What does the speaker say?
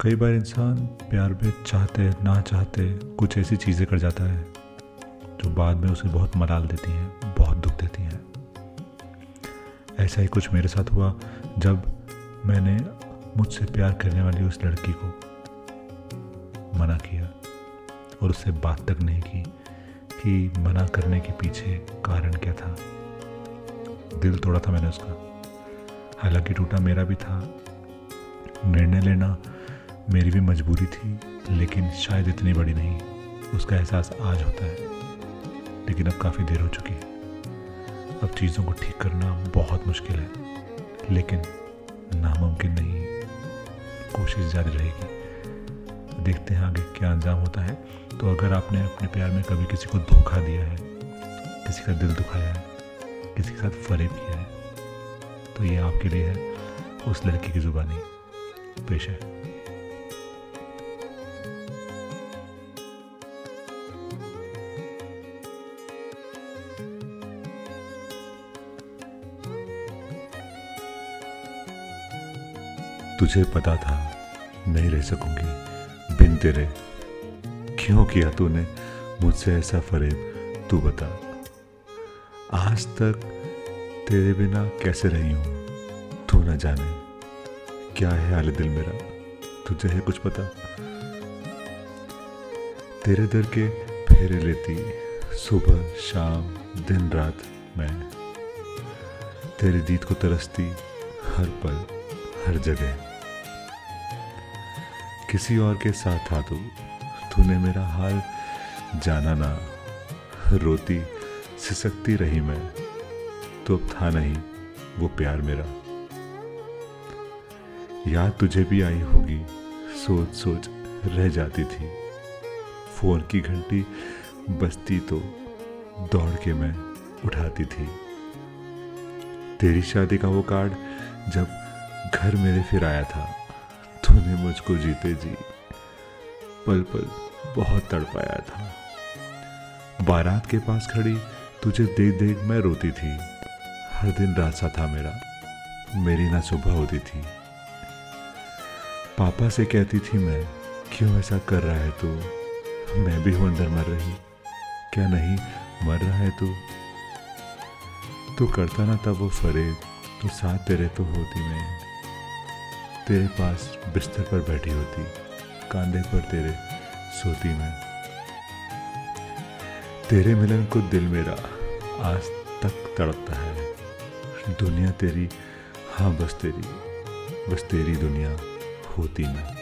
कई बार इंसान प्यार में चाहते, ना चाहते कुछ ऐसी चीज़ें कर जाता है, जो बाद में उसे बहुत मलाल देती हैं, बहुत दुख देती हैं। ऐसा ही कुछ मेरे साथ हुआ जब मैंने मुझसे प्यार करने वाली उस लड़की को मना किया और उससे बात तक नहीं की कि मना करने के पीछे कारण क्या था। दिल तोड़ा था मैंने उसका। हालाँकि टूटा मेरा भी था। निर्णय लेना मेरी भी मजबूरी थी, लेकिन शायद इतनी बड़ी नहीं। उसका एहसास आज होता है, लेकिन अब काफ़ी देर हो चुकी है। अब चीज़ों को ठीक करना बहुत मुश्किल है, लेकिन नामुमकिन नहीं। कोशिश जारी रहेगी। देखते हैं आगे क्या अंजाम होता है। तो अगर आपने अपने प्यार में कभी किसी को धोखा दिया है, किसी का दिल दुखाया है, किसी के साथ फरेब किया है तो ये आपके लिए है, उस लड़की की ज़ुबानी। पेश है। तुझे पता था, नहीं रह सकूँगी। बिन तेरे, क्यों किया तूने मुझसे ऐसा फरेब? तू बता। आज तक तेरे बिना कैसे रही हूँ? तू ना जाने, क्या है हाल दिल मेरा? तुझे है कुछ पता? तेरे दर के फेरे लेती सुबह, शाम, दिन, रात मैं। तेरे दीद को तरसती हर पल, हर जगह। किसी और के साथ था तू तूने मेरा हाल जाना ना। रोती, सिसकती रही मैं। तो अब था नहीं, वो प्यार मेरा। याद तुझे भी आई होगी, सोच सोच रह जाती थी। फ़ोन की घंटी बजती तो दौड़ के मैं उठाती थी। तेरी शादी का वो कार्ड जब घर मेरे फिर आया था। तूने मुझको जीते जी। पल पल बहुत तड़पाया था। बारात के पास खड़ी तुझे देख देख मैं रोती थी। हर दिन सा था मेरा। मेरी ना सुबह होती थी। पापा से कहती थी मैं, क्यों ऐसा कर रहा है तू? मैं भी हूँ अंदर मर रही। क्या नहीं, मर रहा है तू? तू करता ना तब वो फरेब तो साथ तेरे तो होती मैं। तेरे पास बिस्तर पर बैठी होती, कांधे पर तेरे सोती मैं। तेरे मिलन को दिल मेरा आज तक तड़पता है। दुनिया तेरी हाँ बस तेरी बस तेरी दुनिया होती मैं।